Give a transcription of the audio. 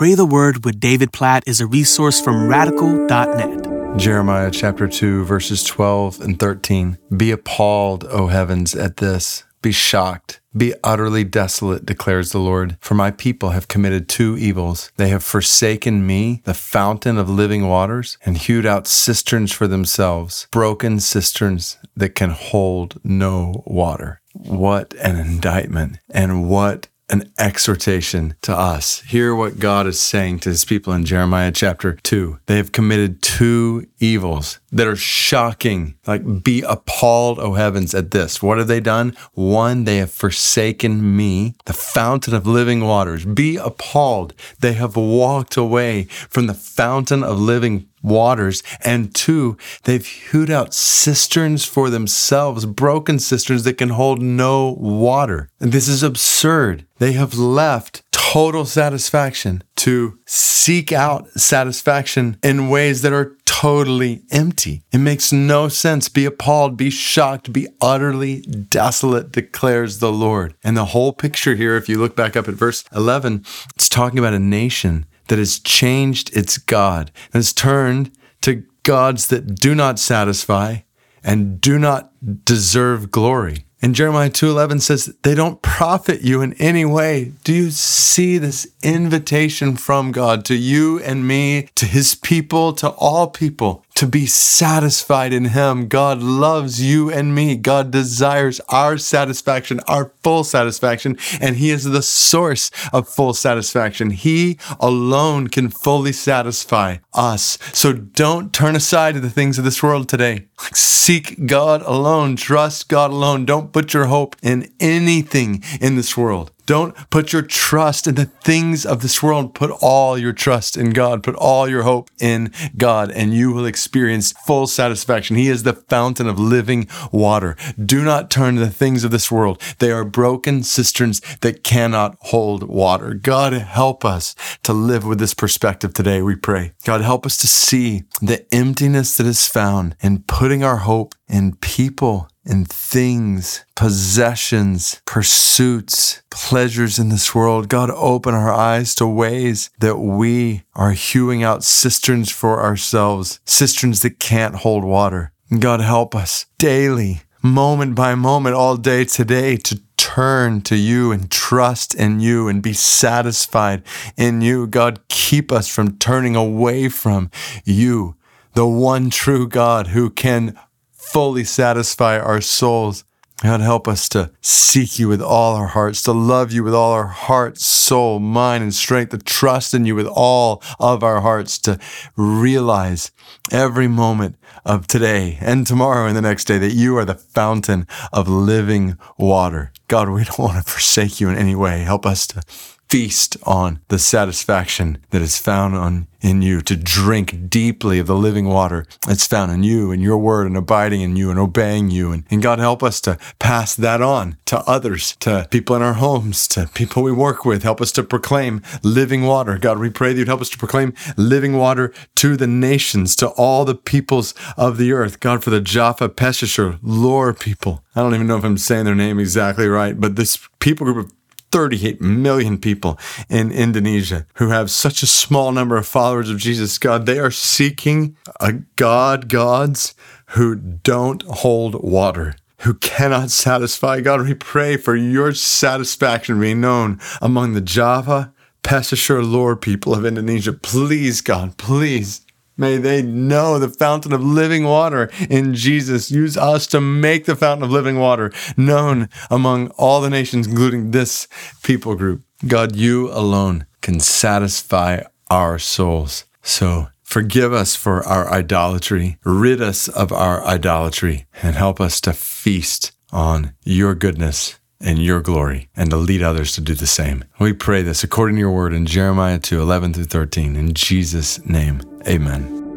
Pray the Word with David Platt is a resource from radical.net. Jeremiah chapter 2, verses 12 and 13. Be appalled, O heavens, at this. Be shocked. Be utterly desolate, declares the Lord. For my people have committed two evils. They have forsaken me, the fountain of living waters, and hewed out cisterns for themselves, broken cisterns that can hold no water. What an indictment, and what an exhortation to us. Hear what God is saying to his people in Jeremiah chapter 2. They have committed two evils that are shocking. Like, be appalled, O heavens, at this. What have they done? One, they have forsaken me, the fountain of living waters. Be appalled. They have walked away from the fountain of living waters. And two, they've hewed out cisterns for themselves, broken cisterns that can hold no water. And this is absurd. They have left total satisfaction to seek out satisfaction in ways that are totally empty. It makes no sense. Be appalled, be shocked, be utterly desolate, declares the Lord. And the whole picture here, if you look back up at verse 11, it's talking about a nation that has changed its God and has turned to gods that do not satisfy and do not deserve glory. And Jeremiah 2:11 says they don't profit you in any way. Do you see this invitation from God to you and me, to his people, to all people? To be satisfied in Him. God loves you and me. God desires our satisfaction, our full satisfaction, and He is the source of full satisfaction. He alone can fully satisfy us. So don't turn aside to the things of this world today. Seek God alone. Trust God alone. Don't put your hope in anything in this world. Don't put your trust in the things of this world. Put all your trust in God. Put all your hope in God, and you will experience full satisfaction. He is the fountain of living water. Do not turn to the things of this world. They are broken cisterns that cannot hold water. God, help us to live with this perspective today, we pray. God, help us to see the emptiness that is found in putting our hope in people in things, possessions, pursuits, pleasures in this world. God, open our eyes to ways that we are hewing out cisterns for ourselves, cisterns that can't hold water. God, help us daily, moment by moment, all day today to turn to you and trust in you and be satisfied in you. God, keep us from turning away from you, the one true God who can fully satisfy our souls. God, help us to seek you with all our hearts, to love you with all our heart, soul, mind, and strength, to trust in you with all of our hearts, to realize every moment of today and tomorrow and the next day that you are the fountain of living water. God, we don't want to forsake you in any way. Help us to feast on the satisfaction that is found on in you, to drink deeply of the living water that's found in you and your word and abiding in you and obeying you. And, and God help us to pass that on to others, to people in our homes, to people we work with. Help us to proclaim living water. God, we pray that you'd help us to proclaim living water to the nations, to all the peoples of the earth. God, for the Java Peshashur, Lor people. I don't even know if I'm saying their name exactly right, but this people group of 38 million people in Indonesia who have such a small number of followers of Jesus. God, they are seeking a God, gods who don't hold water, who cannot satisfy. God, we pray for your satisfaction being known among the Java, Peshawar, Lor people of Indonesia. Please, God, please May they know the fountain of living water in Jesus. Use us to make the fountain of living water known among all the nations, including this people group. God, you alone can satisfy our souls. So forgive us for our idolatry, rid us of our idolatry, and help us to feast on your goodness and your glory and to lead others to do the same. We pray this according to your word in Jeremiah 2 11 through 13. In Jesus' name. Amen.